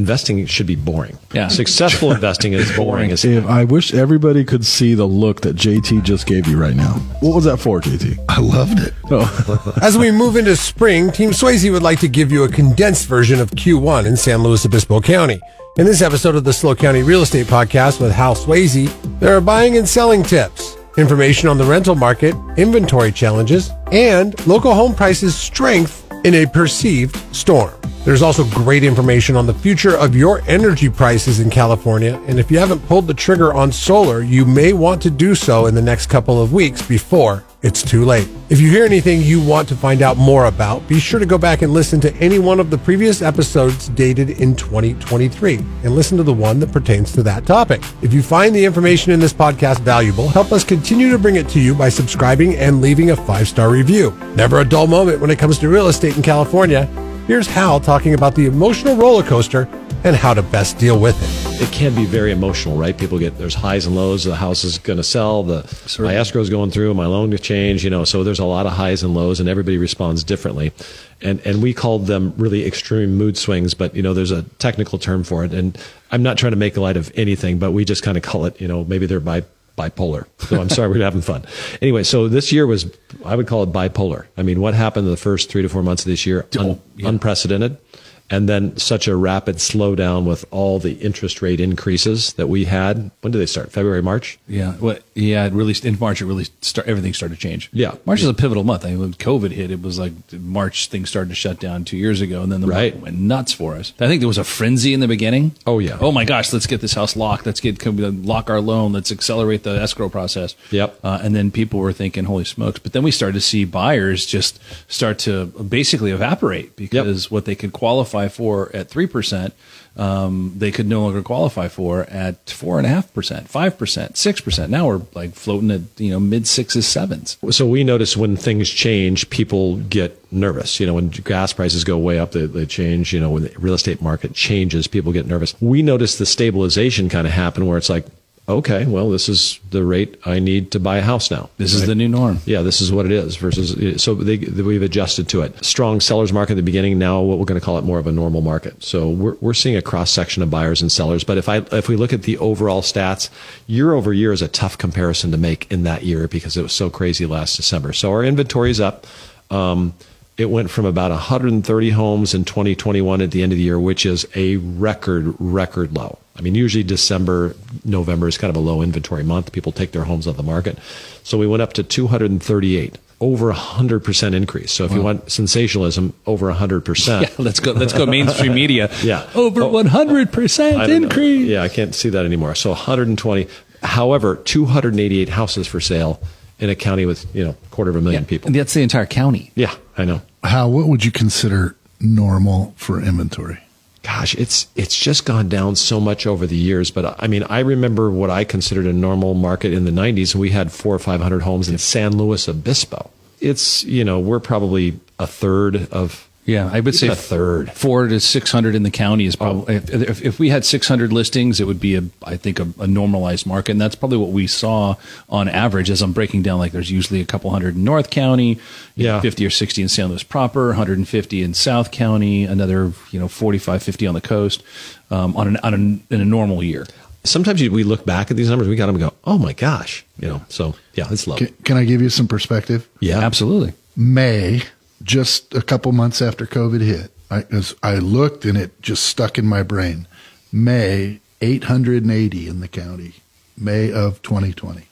Investing should be boring. Yeah. Successful investing is boring. as If I wish everybody could see the look that JT just gave you right now. What was that for, JT? I loved it. Oh, As we move into spring, Team Sweasey would like to give you a condensed version of Q1 in San Luis Obispo County. In this episode of the SLO County Real Estate Podcast with Hal Sweasey, there are buying and selling tips, information on the rental market, inventory challenges, and local home prices strength in a perceived storm. There's also great information on the future of your energy prices in California, and if you haven't pulled the trigger on solar, you may want to do so in the next couple of weeks before it's too late. If you hear anything you want to find out more about, be sure to go back and listen to any one of the previous episodes dated in 2023 and listen to the one that pertains to that topic. If you find the information in this podcast valuable, help us continue to bring it to you by subscribing and leaving a five star review. Never a dull moment when it comes to real estate in California. Here's Hal talking about the emotional roller coaster and how to best deal with it. it can be very emotional, right? People get there's highs and lows. The house is going to sell. The my escrow is going through. My loan to change. You know, so there's a lot of highs and lows, and everybody responds differently. And and we called them really extreme mood swings, but you know, there's a technical term for it. And I'm not trying to make light of anything, but we just kind of call it. You know, maybe they're bi bipolar. So I'm sorry, we're having fun. Anyway, so this year was I would call it bipolar. I mean, what happened in the first three to four months of this year? Un- Unprecedented and then such a rapid slowdown with all the interest rate increases that we had. When did they start? February, March? Yeah, well, yeah. It really in March. It really start everything started to change. Yeah. March is a pivotal month. I mean, when COVID hit, it was like March things started to shut down two years ago, and then the Right. market went nuts for us. I think there was a frenzy in the beginning. Oh, yeah. Oh my gosh, let's get this house locked. Let's get can we lock our loan. Let's accelerate the escrow process. Yep. Uh, and then people were thinking, holy smokes! But then we started to see buyers just start to basically evaporate because what they could qualify for at three percent. Um, they could no longer qualify for at four and a half percent, five percent, six percent. Now we're like floating at you know mid sixes, sevens. So we notice when things change, people get nervous. You know, when gas prices go way up, they, they change. You know, when the real estate market changes, people get nervous. We notice the stabilization kind of happen where it's like, okay, well, this is the rate I need to buy a house now. This is the new norm. Yeah, this is what it is. Versus, so they, we've adjusted to it. Strong sellers market at the beginning. Now, what we're going to call it more of a normal market. So we're we're seeing a cross section of buyers and sellers. But if I if we look at the overall stats, year over year is a tough comparison to make in that year because it was so crazy last December. So our inventory is up. Um, it went from about 130 homes in 2021 at the end of the year, which is a record, record low. I mean, usually December, November is kind of a low inventory month. People take their homes off the market. So we went up to 238, over a 100% increase. So if you want sensationalism, over 100%. Yeah, let's go. Let's go mainstream media. Yeah. over Oh. one hundred percent I don't know. increase. Yeah, I can't see that anymore. So 120. However, 288 houses for sale in a county with, you know, quarter of a million people. And that's the entire county. Yeah, I know. How, what would you consider normal for inventory? Gosh, it's it's just gone down so much over the years. But I mean, I remember what I considered a normal market in the '90s, we had four or five hundred homes in San Luis Obispo. It's you know we're probably a third of Yeah, I would Even say a third. four to six hundred in the county is probably. If, if, if we had six hundred listings, it would be a, I think, a, a normalized market, and that's probably what we saw on average. As I'm breaking down, like there's usually a couple hundred in North County, Yeah. fifty or sixty in San Luis proper, 150 in South County, another you know 45, 50 on the coast, um, on an on a, in a normal year. sometimes you, we look back at these numbers, we got them and go, oh my gosh, you know. So yeah, it's low. Can, can I give you some perspective? Yeah, Absolutely. May, just a couple months after COVID hit, I, as I looked and it just stuck in my brain. May, 880 in the county, May of 2020.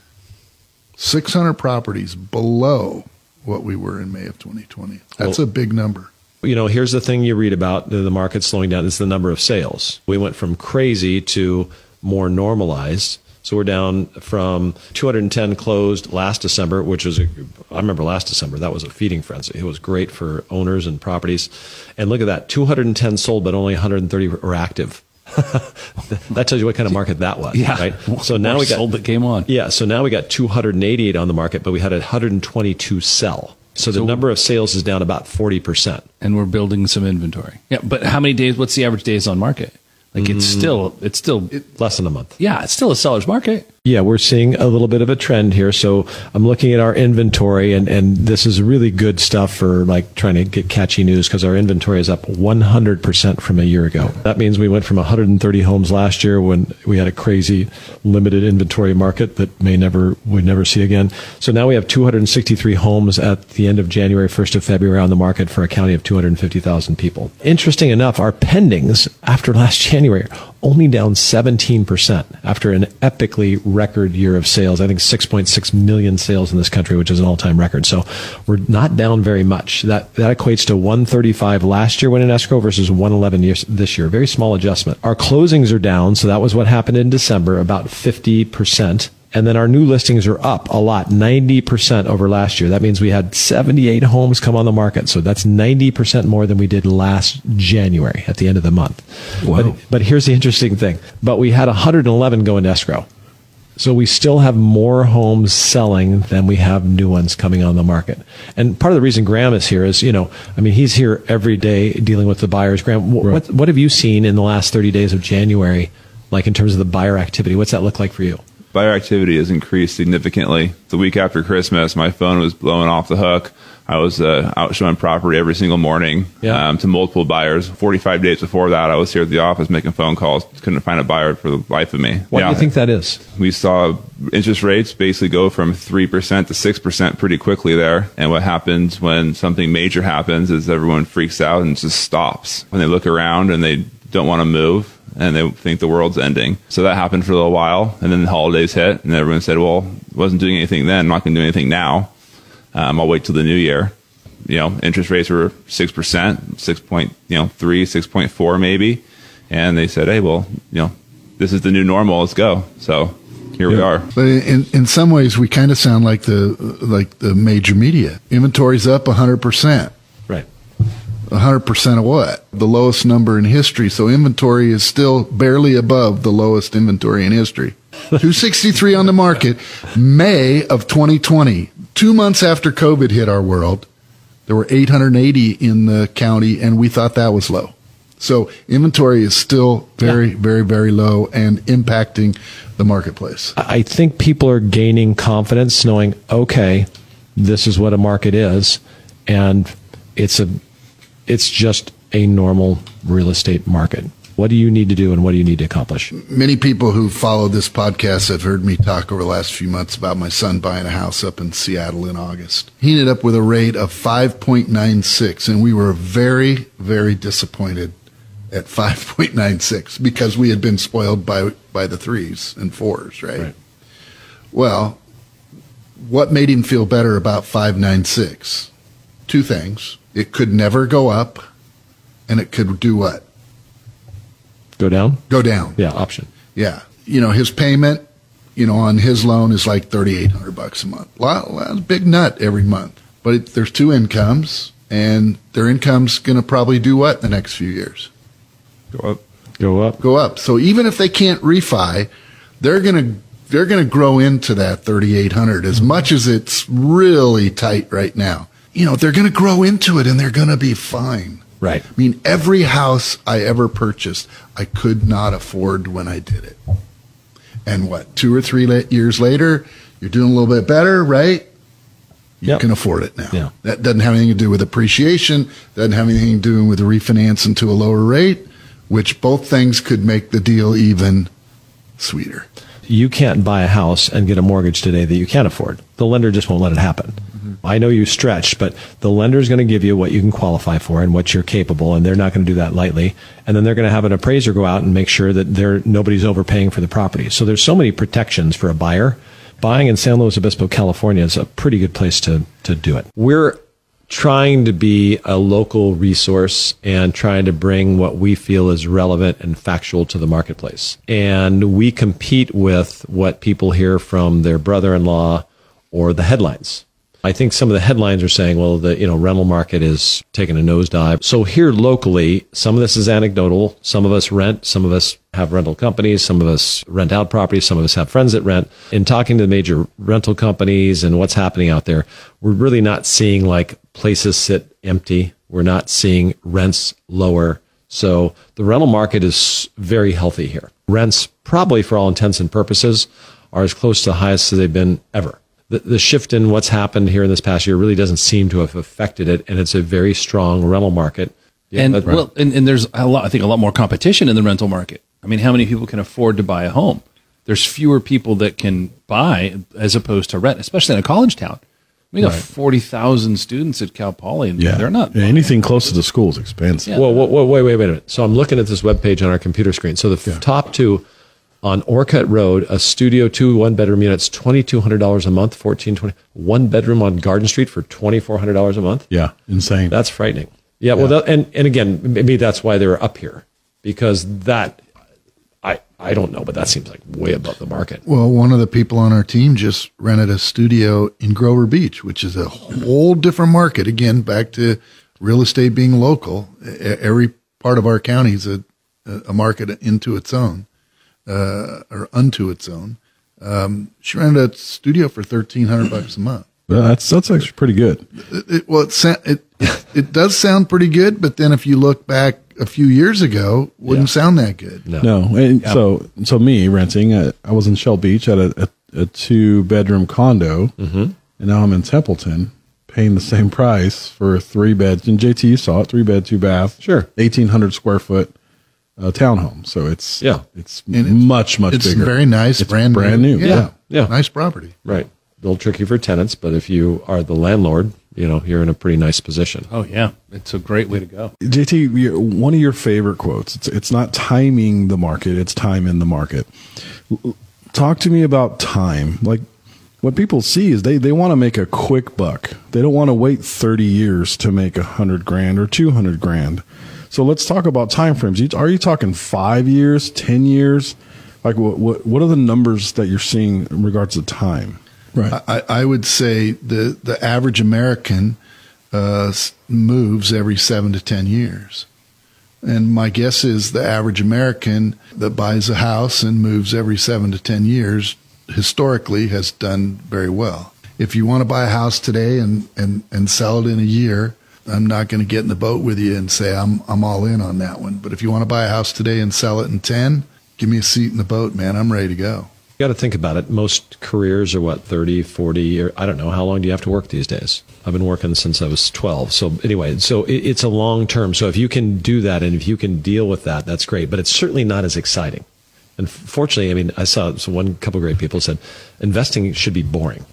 600 properties below what we were in May of 2020. That's Well- a big number. you know, here's the thing you read about the, the market slowing down. It's the number of sales. We went from crazy to more normalized. So we're down from 210 closed last December, which was, a, I remember last December, that was a feeding frenzy. It was great for owners and properties. And look at that 210 sold, but only 130 were active. that tells you what kind of market that was. Yeah. Right. So now More we got sold that came on. yeah, so now we got 288 on the market, but we had 122 sell. So the So- number of sales is down about 40%. and we're building some inventory. Yeah, but how many days? What's the average days on market? Like it's mm-hmm. still, it's still, Less than a month. yeah, it's still a seller's market. Yeah, we're seeing a little bit of a trend here. So I'm looking at our inventory, and, and this is really good stuff for like trying to get catchy news because our inventory is up 100% from a year ago. That means we went from 130 homes last year when we had a crazy limited inventory market that may never we never see again. So now we have 263 homes at the end of January, 1st of February on the market for a county of 250,000 people. Interesting enough, our pendings after last January only down 17% after an epically record year of sales. I think 6.6 million sales in this country, which is an all-time record. So we're not down very much. That that equates to 135 last year when in escrow versus 111 years, this year. Very small adjustment. Our closings are down, so that was what happened in December, about 50%. And then our new listings are up a lot, 90% over last year. That means we had 78 homes come on the market. So that's 90% more than we did last January at the end of the month. But, but here's the interesting thing. But we had 111 go into escrow. So we still have more homes selling than we have new ones coming on the market. And part of the reason Graham is here is, you know, I mean, he's here every day dealing with the buyers. Graham, wh- what, what have you seen in the last 30 days of January, like in terms of the buyer activity? What's that look like for you? Buyer activity has increased significantly. The week after Christmas, my phone was blowing off the hook. I was uh, out showing property every single morning Yeah. um, to multiple buyers. 45 days before that, I was here at the office making phone calls. Couldn't find a buyer for the life of me. Why Yeah. do you think that is? we saw interest rates basically go from 3% to 6% pretty quickly there. And what happens when something major happens is everyone freaks out and just stops. When they look around and they don't want to move and they think the world's ending. So that happened for a little while. And then the holidays hit and everyone said, well, wasn't doing anything then. I'm not going to do anything now. Um, I'll wait till the new year. You know, interest rates were 6%, 6 point, you know, 3, 6.4 maybe. And they said, hey, well, you know, this is the new normal. Let's go. So here we are. But in in some ways, we kind of sound like the like the major media. Inventory's up hundred percent. Right. hundred percent of what? The lowest number in history. So inventory is still barely above the lowest inventory in history. 263 on the market, May of 2020. Two months after COVID hit our world, there were 880 in the county, and we thought that was low. So inventory is still very, very, very low and impacting the marketplace. I think people are gaining confidence knowing, okay, this is what a market is, and it's a, it's just a normal real estate market. What do you need to do and what do you need to accomplish? Many people who follow this podcast have heard me talk over the last few months about my son buying a house up in Seattle in August. He ended up with a rate of 5.96, and we were very, very disappointed at 5.96 because we had been spoiled by, by the threes and fours, right? Right. Well, what made him feel better about 596? Two things. It could never go up, and it could do what? Go down? Go down. Yeah, option. Yeah. You know, his payment, you know, on his loan is like 3800 bucks a month. Lot, lot, big nut every month. But it, there's two incomes, and their income's going to probably do what in the next few years? Go up. Go up. Go up. So even if they can't refi, they're going to they're going to grow into that 3800 as much as it's really tight right now. You know, they're going to grow into it and they're going to be fine. Right. I mean, every house I ever purchased, I could not afford when I did it. And what, two or three la- years later, you're doing a little bit better, right? You Yep. can afford it now. Yeah. That doesn't have anything to do with appreciation, doesn't have anything to do with refinancing to a lower rate, which both things could make the deal even sweeter. you can't buy a house and get a mortgage today that you can't afford. The lender just won't let it happen. I know you stretched, but the lender is going to give you what you can qualify for and what you're capable, and they're not going to do that lightly. And then they're going to have an appraiser go out and make sure that they're, nobody's overpaying for the property. So there's so many protections for a buyer. Buying in San Luis Obispo, California is a pretty good place to, to do it. We're trying to be a local resource and trying to bring what we feel is relevant and factual to the marketplace. And we compete with what people hear from their brother-in-law or the headlines. I think some of the headlines are saying, well, the you know rental market is taking a nosedive. So here locally, some of this is anecdotal. Some of us rent. Some of us have rental companies. Some of us rent out properties. Some of us have friends that rent. In talking to the major rental companies and what's happening out there, we're really not seeing like places sit empty. We're not seeing rents lower. So the rental market is very healthy here. Rents probably for all intents and purposes are as close to the highest as they've been ever. The, the shift in what's happened here in this past year really doesn't seem to have affected it, and it's a very strong rental market. Yeah, and that- well, and, and there's a lot. I think a lot more competition in the rental market. I mean, how many people can afford to buy a home? There's fewer people that can buy as opposed to rent, especially in a college town. We got forty thousand students at Cal Poly, and Yeah, they're not. Yeah, anything close to the school is expensive. Yeah. Whoa, whoa, whoa, wait, wait, wait a minute. So I'm looking at this webpage on our computer screen. So the f- top two on Orcutt Road, a studio two one bedroom unit's twenty two hundred dollars a month, fourteen twenty. One bedroom on Garden Street for twenty four hundred dollars a month. Yeah, insane. That's frightening. Yeah, well, that, and and again, maybe that's why they're up here because that I I don't know, but that seems like way above the market. Well, one of the people on our team just rented a studio in Grover Beach, which is a whole different market. Again, back to real estate being local. Every part of our county is a, a market into its own, uh, or unto its own. Um, she rented a studio for thirteen hundred bucks a month. Well, that's that's actually pretty good. It, it, well, it, sa- it it does sound pretty good, but then if you look back a few years ago, wouldn't sound that good. No. No, and so so me renting. uh, I was in Shell Beach at a, a, a two bedroom condo, Mm-hmm. and now I'm in Templeton, paying the same price for three beds. And JT, you saw it, three bed, two bath, Sure. eighteen hundred square foot uh, townhome. So it's Yeah. it's, And it's- much much It's bigger. very nice, It's brand brand new. Yeah, Yeah. Yeah. nice property. Right. A little tricky for tenants, but if you are the landlord, you know you're in a pretty nice position. Oh yeah, it's a great way to go. JT, one of your favorite quotes. It's it's not timing the market; it's time in the market. Talk to me about time. Like what people see is they they want to make a quick buck. They don't want to wait thirty years to make a hundred grand or two hundred grand. So let's talk about time frames. Are you talking five years, ten years? Like what what what are the numbers that you're seeing in regards to time? Right. I, I would say the the average American uh, moves every seven to ten years, and my guess is the average American that buys a house and moves every seven to ten years historically has done very well. If you want to buy a house today and and and sell it in a year, I'm not going to get in the boat with you and say I'm I'm all in on that one. But if you want to buy a house today and sell it in ten, give me a seat in the boat, man. I'm ready to go. You got to think about it. Most careers are what 30, 40 or I don't know how long do you have to work these days? I've been working since I was 12. So anyway, so it, it's a long term. So if you can do that and if you can deal with that, that's great, but it's certainly not as exciting. And fortunately, I mean, I saw so one couple great people said investing should be boring.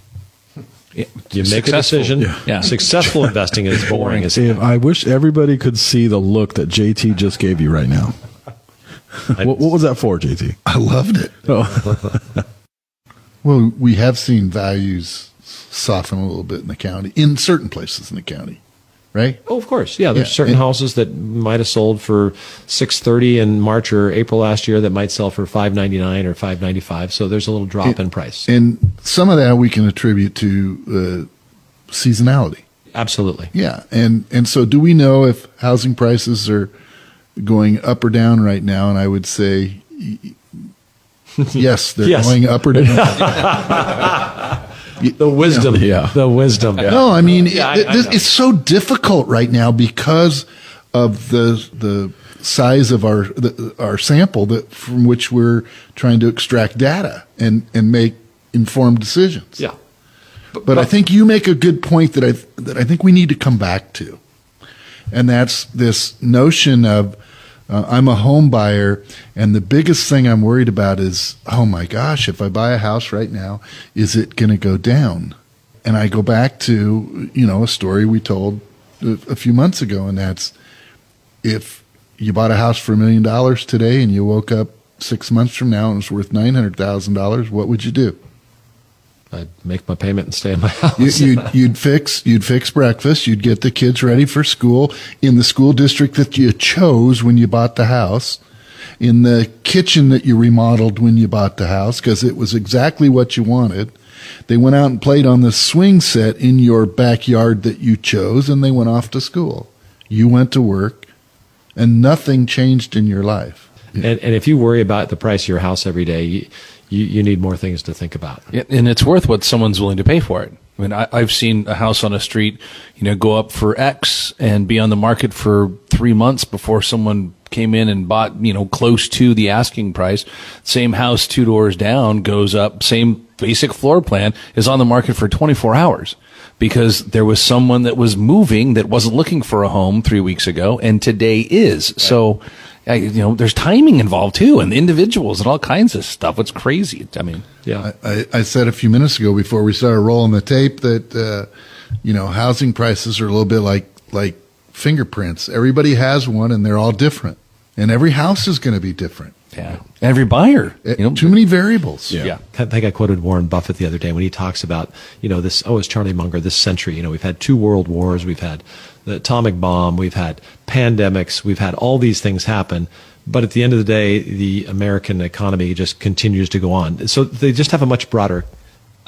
Yeah. You make a Successful. decision. Yeah. Successful investing is boring as If I wish everybody could see the look that JT just gave you right now. what, what was that for, JT? I loved it. Oh. Well, we have seen values soften a little bit in the county, in certain places in the county, right? Oh, of course. Yeah, there's Yeah, certain and- houses that might have sold for 630 in March or April last year that might sell for 599 or 595. So there's a little drop in price. And some of that we can attribute to uh, seasonality. Absolutely. Yeah, and and so do we know if housing prices are going up or down right now? And I would say yes, they're Yes. going up or down. The wisdom. Yeah. The wisdom. No, I mean Yeah, it, I this- know. it's so difficult right now because of the the size of our the, our sample that from which we're trying to extract data and and make informed decisions. Yeah. But I think you make a good point that I that I think we need to come back to, and that's this notion of uh, I'm a home buyer, and the biggest thing I'm worried about is, oh my gosh, if I buy a house right now, is it going to go down? And I go back to you know a story we told a, few months ago, and that's if you bought a house for a million dollars today, and you woke up six months from now and it's worth nine hundred thousand dollars, what would you do? I'd make my payment and stay in my house. You, you'd, you'd fix you'd fix breakfast. You'd get the kids ready for school in the school district that you chose when you bought the house, in the kitchen that you remodeled when you bought the house because it was exactly what you wanted. They went out and played on the swing set in your backyard that you chose, and they went off to school. You went to work, and nothing changed in your life. And, and if you worry about the price of your house every day, you, you, you need more things to think about. Yeah, and it's worth what someone's willing to pay for it. I mean, I, I've seen a house on a street, you know, go up for X and be on the market for three months before someone came in and bought, you know, close to the asking price. Same house two doors down goes up, same basic floor plan is on the market for 24 hours because there was someone that was moving that wasn't looking for a home three weeks ago and today is. So, uh, you know, there's timing involved too and individuals and all kinds of stuff. It's crazy. I mean, Yeah. I, I, I said a few minutes ago before we started rolling the tape that uh, you know housing prices are a little bit like like fingerprints. Everybody has one, and they're all different, and every house is going to be different. Yeah. Every buyer, Uh, you know, Too many variables. yeah. I think I quoted Warren Buffett the other day when he talks about, you know, this, oh, it's Charlie Munger, this century. You know, we've had two world wars, we've had the atomic bomb, we've had pandemics, we've had all these things happen. But at the end of the day, the American economy just continues to go on. So they just have a much broader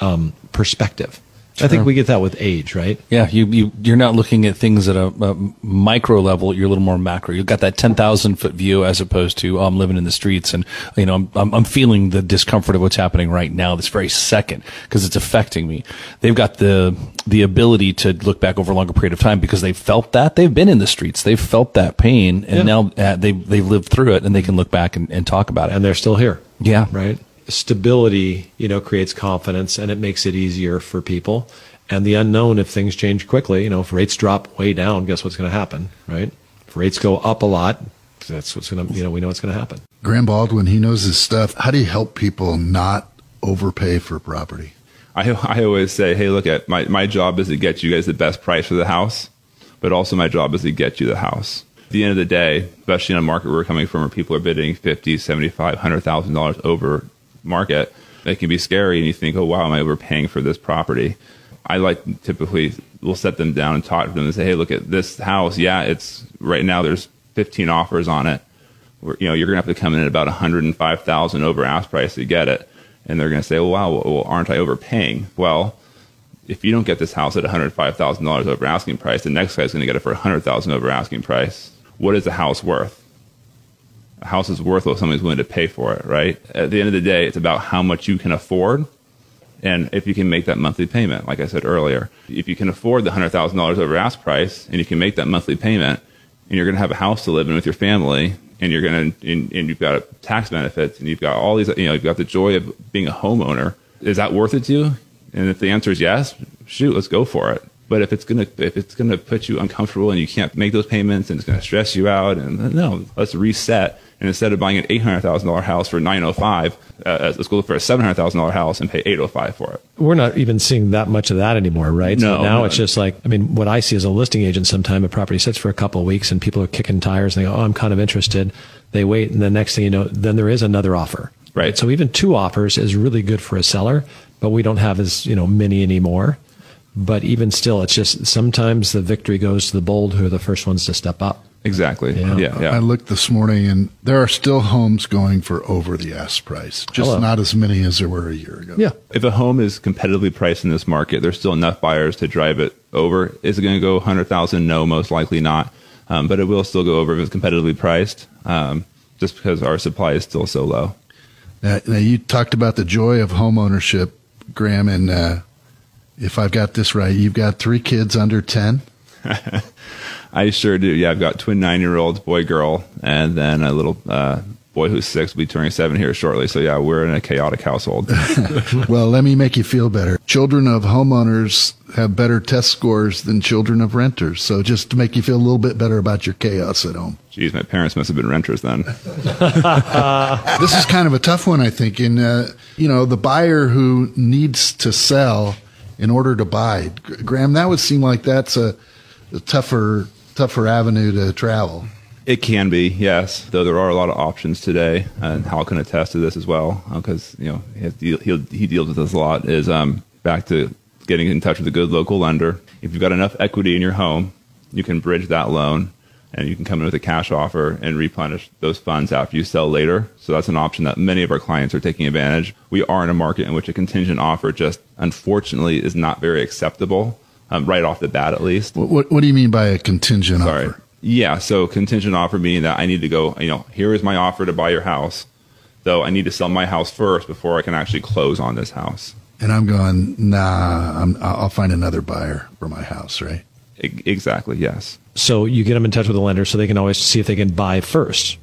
um, perspective. I think we get that with age, right? Yeah, you, you you're not looking at things at a, a micro level. You're a little more macro. You've got that ten thousand foot view as opposed to oh, I'm living in the streets and you know I'm, I'm I'm feeling the discomfort of what's happening right now, this very second, because it's affecting me. They've got the the ability to look back over a longer period of time because they've felt that they've been in the streets, they've felt that pain, and Yeah. now uh, they they've lived through it and they can look back and, and talk about it. And they're still here. Yeah. Right. Stability, you know, creates confidence and it makes it easier for people. And the unknown, if things change quickly, you know, if rates drop way down, guess what's going to happen, right? If rates go up a lot, that's what's going to, you know, we know what's going to happen. Graham Baldwin, he knows his stuff. How do you help people not overpay for property? I, I always say, hey, look at my, my job is to get you guys the best price for the house, but also my job is to get you the house. At the end of the day, especially in a market we're coming from where people are bidding fifty, seventy-five, hundred thousand dollars over market, it can be scary and you think, oh wow, am I overpaying for this property? I like typically we'll set them down and talk to them and say, hey, look at this house. Yeah, it's right now there's 15 offers on it. We're, you know, you're gonna have to come in at about 105,000 over ask price to get it, and they're gonna say, oh, well, wow, well, aren't I overpaying? Well, if you don't get this house at $105,000 over asking price, the next guy's going to get it for 100,000 over asking price. What is the house worth? A house is worth what somebody's willing to pay for it, right? At the end of the day, it's about how much you can afford and if you can make that monthly payment. Like I said earlier, if you can afford the $100,000 over ask price and you can make that monthly payment and you're going to have a house to live in with your family and you're going to, and, and you've got tax benefits and you've got all these, you know, you've got the joy of being a homeowner. Is that worth it to you? And if the answer is yes, shoot, let's go for it. But if it's gonna if it's gonna put you uncomfortable and you can't make those payments and it's gonna stress you out, and no, let's reset. And instead of buying an eight hundred thousand dollar house for nine oh five, uh, let's go for a seven hundred thousand dollar house and pay eight oh five for it. We're not even seeing that much of that anymore, right? No, so now no. it's just like, I mean, what I see as a listing agent, sometime a property sits for a couple of weeks and people are kicking tires and they go, oh, I'm kind of interested. They wait. And the next thing you know, then there is another offer. Right. So even two offers is really good for a seller, but we don't have as, you know, many anymore. But even still, it's just sometimes the victory goes to the bold who are the first ones to step up. Exactly. Yeah. Yeah. Yeah. I looked this morning, and there are still homes going for over the ask price. Just Hello. not as many as there were a year ago. Yeah. if a home is competitively priced in this market, there's still enough buyers to drive it over. Is it going to go 100,000? No, most likely not. Um, but it will still go over if it's competitively priced, um, just because our supply is still so low. Now, now you talked about the joy of home ownership, Graham, and uh, if I've got this right, you've got three kids under ten. I sure do. Yeah, I've got twin nine year olds, boy, girl, and then a little uh, boy who's six, will be turning seven here shortly. So, yeah, we're in a chaotic household. well, let me make you feel better. Children of homeowners have better test scores than children of renters. So just to make you feel a little bit better about your chaos at home. Geez, my parents must have been renters then. this is kind of a tough one, I think. In uh, you know, the buyer who needs to sell in order to buy, Graham, that would seem like that's a, a tougher, tougher avenue to travel. It can be, yes. Though there are a lot of options today, and Hal can attest to this as well, because you know he, he, he deals with this a lot. Is um, back to getting in touch with a good local lender. If you've got enough equity in your home, you can bridge that loan, and you can come in with a cash offer and replenish those funds after you sell later. So that's an option that many of our clients are taking advantage. We are in a market in which a contingent offer just unfortunately is not very acceptable, um, right off the bat at least. What, what, what do you mean by a contingent Sorry. offer? Yeah, so contingent offer meaning that I need to go, you know, here is my offer to buy your house, though I need to sell my house first before I can actually close on this house. And I'm going, nah, I'm, I'll find another buyer for my house, right? Exactly. Yes. So you get them in touch with the lender so they can always see if they can buy first.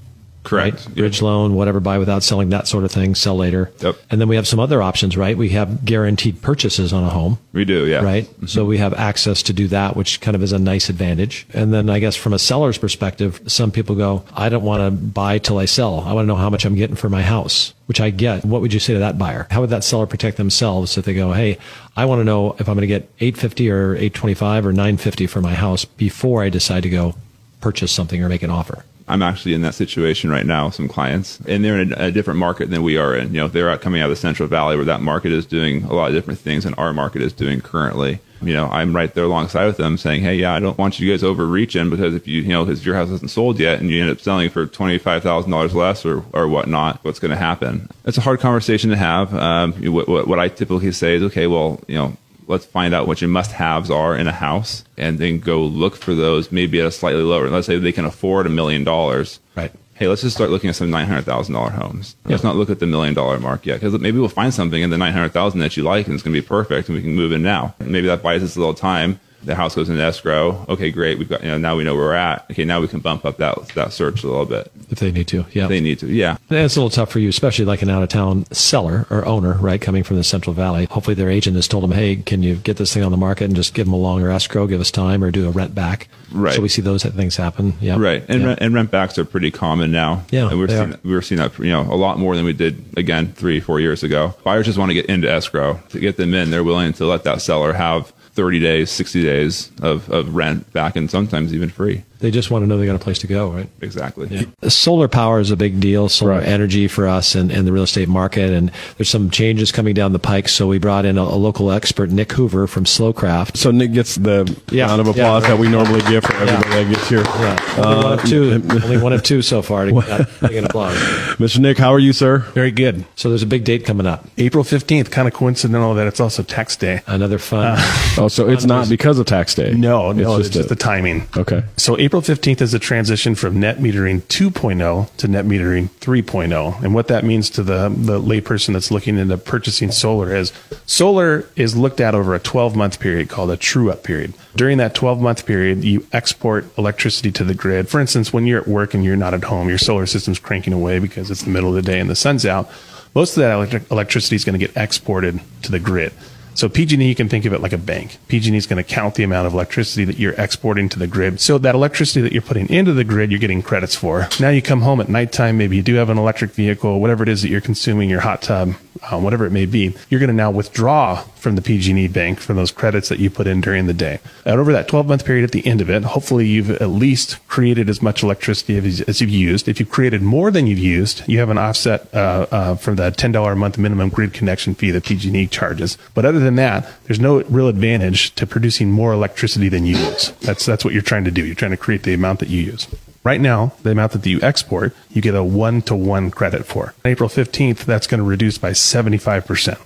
Correct. Right? Bridge loan, whatever, buy without selling, that sort of thing, sell later. Yep. And then we have some other options, right? We have guaranteed purchases on a home. We do. Yeah. Right. Mm-hmm. So we have access to do that, which kind of is a nice advantage. And then I guess from a seller's perspective, some people go, I don't want to buy till I sell. I want to know how much I'm getting for my house, which I get. What would you say to that buyer? How would that seller protect themselves if they go, Hey, I want to know if I'm going to get 850 or 825 or 950 for my house before I decide to go purchase something or make an offer. I'm actually in that situation right now with some clients, and they're in a, a different market than we are in. You know, they're out coming out of the Central Valley where that market is doing a lot of different things than our market is doing currently. You know, I'm right there alongside with them saying, hey, yeah, I don't want you guys overreaching because if you, you know, because your house hasn't sold yet and you end up selling for $25,000 less or, or whatnot, what's going to happen? It's a hard conversation to have. Um, what, what, what I typically say is, okay, well, you know, let's find out what your must haves are in a house and then go look for those maybe at a slightly lower. Let's say they can afford a million dollars. Right. Hey, let's just start looking at some nine hundred thousand dollar homes. Let's not look at the million dollar mark yet, because maybe we'll find something in the nine hundred thousand that you like, and it's going to be perfect, and we can move in now. Maybe that buys us a little time. The house goes into escrow. Okay, great. We've got you know now we know where we're at. Okay, now we can bump up that that search a little bit. If they need to. Yeah. They need to. Yeah. And It's a little tough for you, especially like an out of town seller or owner, right? Coming from the Central Valley. Hopefully their agent has told them, hey, can you get this thing on the market and just give them a longer escrow, give us time, or do a rent back? Right. So we see those things happen. Yeah. Right, and Yeah. rent, and rent backs are pretty common now. Yeah, and we're seeing are. we're seeing that you know a lot more than we did again three four years ago. Buyers just want to get into escrow to get them in. They're willing to let that seller have thirty days, sixty days of, of rent back, and sometimes even free. They just want to know they got a place to go, right? Exactly. Solar power is a big deal, solar Right. energy for us and, and the real estate market. And there's some changes coming down the pike. So we brought in a, a local expert, Nick Hoover from SLOcraft. So Nick gets the Yeah, round of yeah, applause right. that we normally give for everybody that gets here. Yeah. Only one of uh, two. only one of two so far to get big an applause. Mr. Nick, how are you, sir? Very good. So there's a big date coming up. April 15th, kind of coincidental that it's also tax day. Another fun. Uh, oh, so it's not because of tax day. No, no, it's a- just the timing. Okay. So April 15th is a transition from net metering 2.0 to net metering 3.0. And what that means to the, the layperson that's looking into purchasing solar is solar is looked at over a 12 month period called a true up period. During that 12 month period, you export electricity to the grid. For instance, when you're at work and you're not at home, your solar system's cranking away because it's the middle of the day and the sun's out. Most of that electric electricity is going to get exported to the grid. So PG&E, you can think of it like a bank. PG&E is going to count the amount of electricity that you're exporting to the grid. So that electricity that you're putting into the grid, you're getting credits for. Now you come home at nighttime, maybe you do have an electric vehicle, whatever it is that you're consuming, your hot tub, um, whatever it may be. You're going to now withdraw from the PG&E bank from those credits that you put in during the day. And over that 12 month period at the end of it, hopefully you've at least created as much electricity as, as you've used. If you've created more than you've used, you have an offset uh, uh, from the $10 a month minimum grid connection fee that PG&E charges. But other than that, there's no real advantage to producing more electricity than you use. That's that's what you're trying to do. You're trying to create the amount that you use. Right now, the amount that you export, you get a one to one credit for. On April 15th, that's going to reduce by 75%.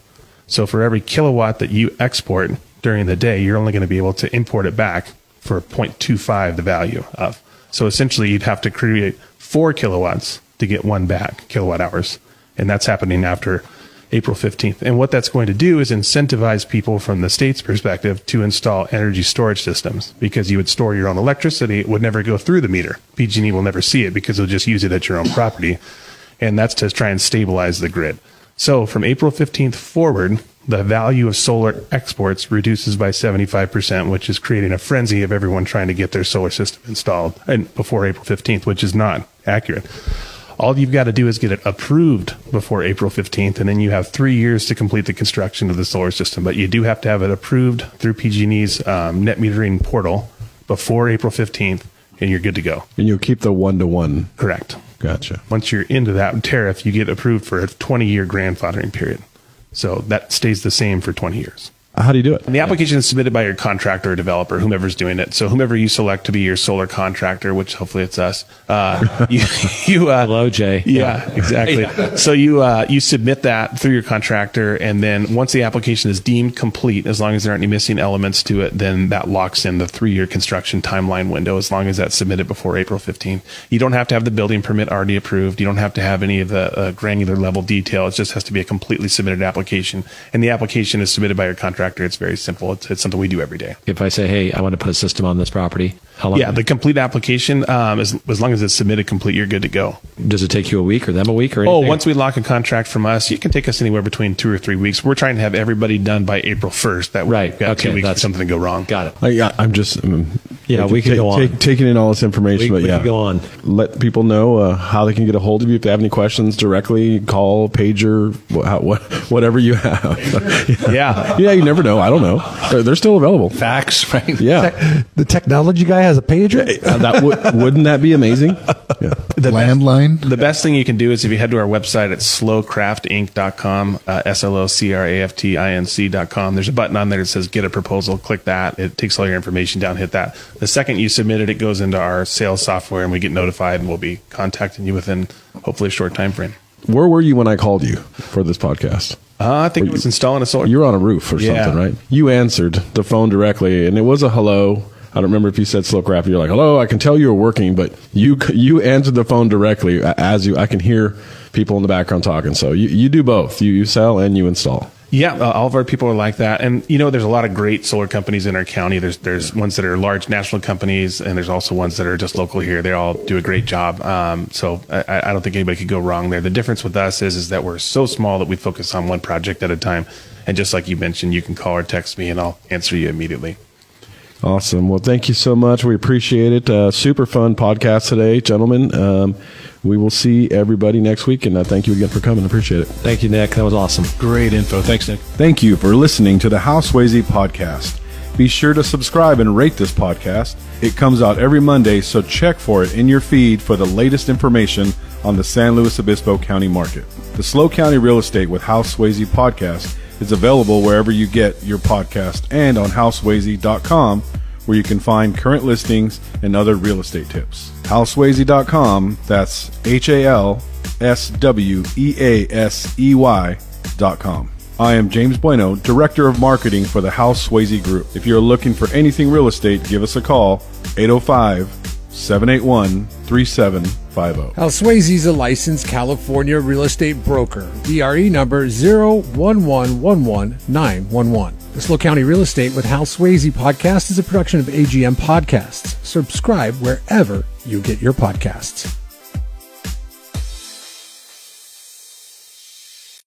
So for every kilowatt that you export during the day, you're only going to be able to import it back for 0.25 the value of. So essentially, you'd have to create four kilowatts to get one back, kilowatt hours. And that's happening after April 15th. And what that's going to do is incentivize people from the state's perspective to install energy storage systems because you would store your own electricity. It would never go through the meter. PG&E will never see it because they'll just use it at your own property. And that's to try and stabilize the grid. So from April 15th forward, the value of solar exports reduces by 75%, which is creating a frenzy of everyone trying to get their solar system installed and before April 15th, which is not accurate. All you've got to do is get it approved before April 15th, and then you have three years to complete the construction of the solar system. But you do have to have it approved through PG&E's um, net metering portal before April 15th, and you're good to go. And you'll keep the one to one. Correct. Gotcha. Once you're into that tariff, you get approved for a 20 year grandfathering period. So that stays the same for 20 years. How do you do it? And the application is submitted by your contractor or developer, whomever's doing it. So whomever you select to be your solar contractor, which hopefully it's us, uh, you, you uh, Hello, Jay. yeah, exactly. So you uh, you submit that through your contractor, and then once the application is deemed complete, as long as there aren't any missing elements to it, then that locks in the three year construction timeline window. As long as that's submitted before April 15th, you don't have to have the building permit already approved. You don't have to have any of the uh, granular level detail. It just has to be a completely submitted application, and the application is submitted by your contractor contractor. It's very simple. It's, it's something we do every day. If I say, hey, I want to put a system on this property, how long? Yeah, the complete application, um, as, as long as it's submitted complete, you're good to go. does it take you a week or them a week or Oh, once we lock a contract from us, you can take us anywhere between two or three weeks. We're trying to have everybody done by April 1st. That way Right. we've got Okay, two weeks for something to go wrong. got it. I, yeah, I'm just um, Yeah, we can take- go on. take- taking in all this information, We- but we yeah, can go on. Let people know uh, how they can get a hold of you if they have any questions directly. Call, pager, wh- how, what, whatever you have. Yeah. yeah, you never know. I don't know. They're, they're still available. Fax, right? Yeah, The technology guy has a pager. Uh, that would wouldn't that be amazing? Yeah. The best- Landline. The best thing you can do is if you head to our website at slocraftinc.com, uh, S L O C R A F T I N C.com. There's a button on there that says get a proposal. Click that. It takes all your information down. Hit that. The second you submit it, it goes into our sales software and we get notified and we'll be contacting you within hopefully a short time frame. Where were you when I called you for this podcast? Uh, I think it was installing a solar. You're on a roof or Yeah. something, right? You answered the phone directly, and it was a hello. I don't remember if you said slow crap. You're like, hello. I can tell you're working, but you you answered the phone directly as you. I can hear people in the background talking. So you, you do both. You you sell and you install. Yeah, uh, all of our people are like that, and you know, there's a lot of great solar companies in our county. There's there's ones that are large national companies, and there's also ones that are just local here. They all do a great job. Um, so I, I don't think anybody could go wrong there. The difference with us is is that we're so small that we focus on one project at a time. And just like you mentioned, you can call or text me, and I'll answer you immediately. Awesome. Well, thank you so much. We appreciate it. Uh, super fun podcast today, gentlemen. Um, we will see everybody next week, and uh, thank you again for coming. Appreciate it. Thank you, Nick. That was awesome. Great info. Thanks, Nick. Thank you for listening to the Hal Sweasey podcast. Be sure to subscribe and rate this podcast. It comes out every Monday, so check for it in your feed for the latest information on the San Luis Obispo County market. The SLO County Real Estate with Hal Sweasey podcast is available wherever you get your podcast and on halsweasey.com where you can find current listings and other real estate tips. Halsweasey.com, that's H A L S W E A S E Y.com. I am James Bueno, Director of Marketing for the Hal Sweasey Group. If you're looking for anything real estate, give us a call 805 781 3750. Hal Sweasey is a licensed California real estate broker. DRE number 011119111. The SLO County Real Estate with Hal Sweasey podcast is a production of AGM Podcasts. Subscribe wherever you get your podcasts.